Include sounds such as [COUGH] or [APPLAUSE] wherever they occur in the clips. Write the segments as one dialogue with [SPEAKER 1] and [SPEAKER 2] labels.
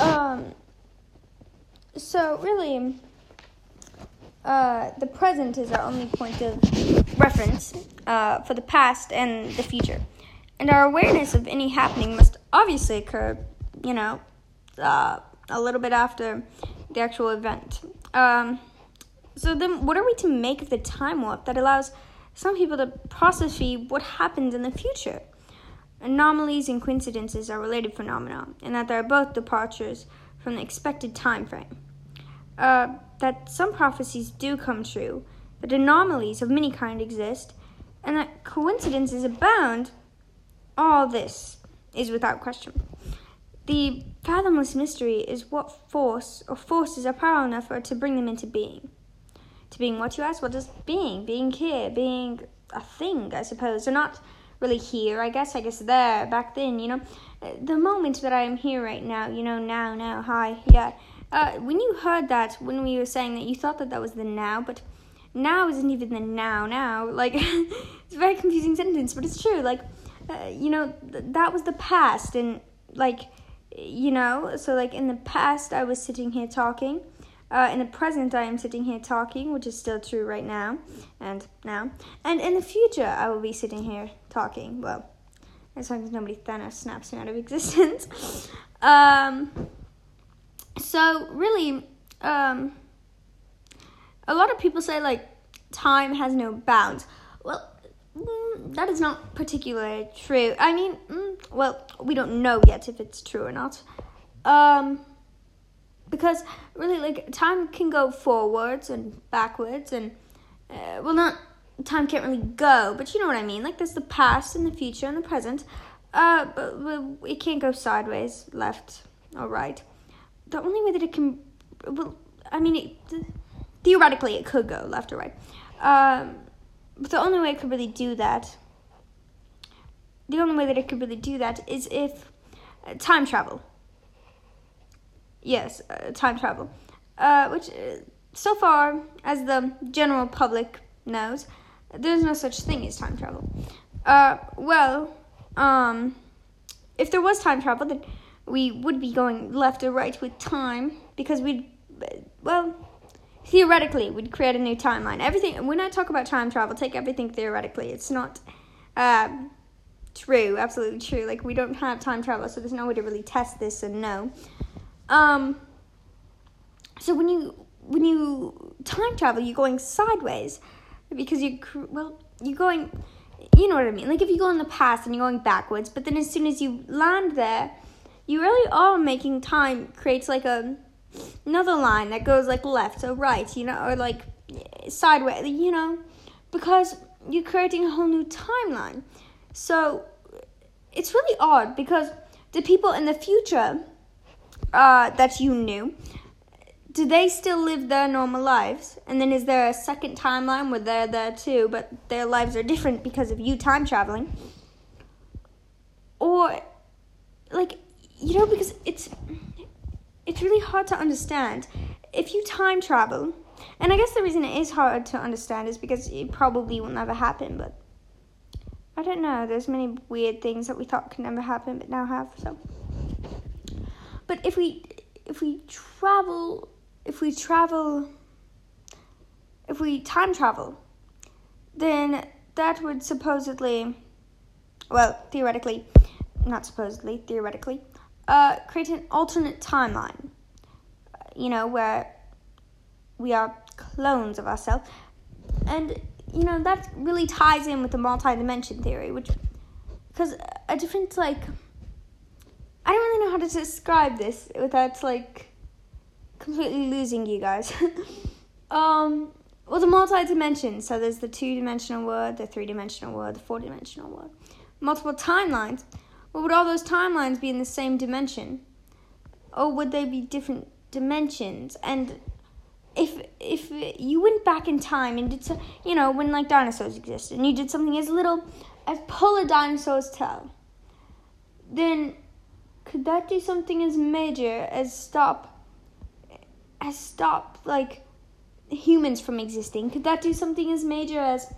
[SPEAKER 1] Um, so really, uh, the present is our only point of reference uh, for the past and the future, and our awareness of any happening must obviously occur, you know, uh, a little bit after the actual event. Um, so then, what are we to make of the time warp that allows some people to process what happens in the future? Anomalies and coincidences are related phenomena, and that they are both departures from the expected time frame. Uh, that some prophecies do come true, that anomalies of many kind exist, and that coincidences abound, all this is without question. The fathomless mystery is what force or forces are powerful enough for to bring them into being. To being what you ask? What does being? Being here, being a thing, I suppose. Or not really here, I guess, I guess there, back then, you know. The moment that I am here right now, you know, now, now, hi, yeah. Uh, when you heard that, when we were saying that, you thought that that was the now, but now isn't even the now, now. [LAUGHS] Like, it's a very confusing sentence, but it's true. Like, uh, you know, th- that was the past, and, like, you know, so, like, in the past, I was sitting here talking. Uh, in the present, I am sitting here talking, which is still true right now and now. And in the future, I will be sitting here talking. Well, as long as nobody Thanos snaps me out of [LAUGHS] existence. um, so, really, um, a lot of people say, like, time has no bounds. Well, mm, that is not particularly true. I mean, mm, well, we don't know yet if it's true or not. Um, because really like time can go forwards and backwards and uh, well not time can't really go but you know what i mean. Like there's the past and the future and the present uh but, but it can't go sideways left or right. The only way that it can well i mean it, theoretically it could go left or right. Um but the only way it could really do that the only way that it could really do that is if uh, time travel Yes, uh, time travel. Uh, which, uh, so far as the general public knows, there's no such thing as time travel. Uh, well, um, if there was time travel, then we would be going left or right with time because we'd, well, theoretically, we'd create a new timeline. Everything, when I talk about time travel, take everything theoretically. It's not, uh, true, absolutely true. Like, we don't have time travel, so there's no way to really test this and know. Um, so when you when you time travel, you're going sideways because you well you're going. You know what I mean? Like if you go in the past and you're going backwards, but then as soon as you land there, you really are making time creates like a another line that goes like left or right, you know, or like sideways, you know, because you're creating a whole new timeline. So it's really odd because the people in the future uh, that you knew, do they still live their normal lives? And then is there a second timeline where they're there too, but their lives are different because of you time traveling? Or, like, you know, because it's it's really hard to understand. If you time travel, and I guess the reason it is hard to understand is because it probably will never happen, but I don't know. There's many weird things that we thought could never happen, but now have, so. But if we if we travel if we travel if we time travel, then that would supposedly well, theoretically, not supposedly, theoretically, uh, create an alternate timeline. You know, where we are clones of ourselves. And, you know, that really ties in with the multi dimension theory, which, because a different, like, I don't really know how to describe this without like completely losing you guys. [LAUGHS] um, well, the multi-dimension. So there's the two-dimensional world, the three-dimensional world, the four-dimensional world. Multiple timelines. Well, would all those timelines be in the same dimension, or would they be different dimensions? And if if you went back in time and did so, you know, when like dinosaurs existed, and you did something as little as pull a dinosaur's tail, then could that do something as major as stop as stop like humans from existing? Could that do something as major as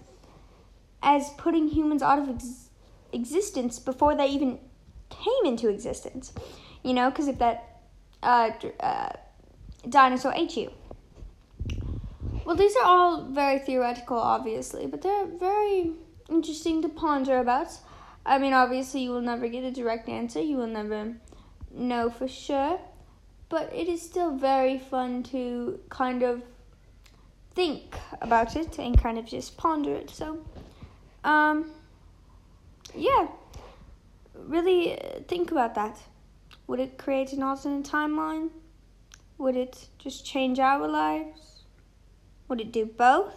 [SPEAKER 1] as putting humans out of ex- existence before they even came into existence? You know, because if that uh, uh, dinosaur ate you? Well, these are all very theoretical, obviously, but they're very interesting to ponder about. I mean, obviously, you will never get a direct answer, you will never know for sure, but it is still very fun to kind of think about it and kind of just ponder it. So, um, yeah, really think about that. Would it create an alternate timeline? Would it just change our lives? Would it do both?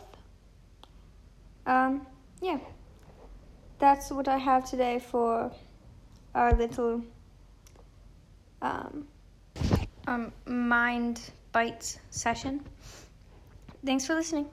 [SPEAKER 1] Um, yeah. That's what I have today for our little um, um, mind bites session. Thanks for listening.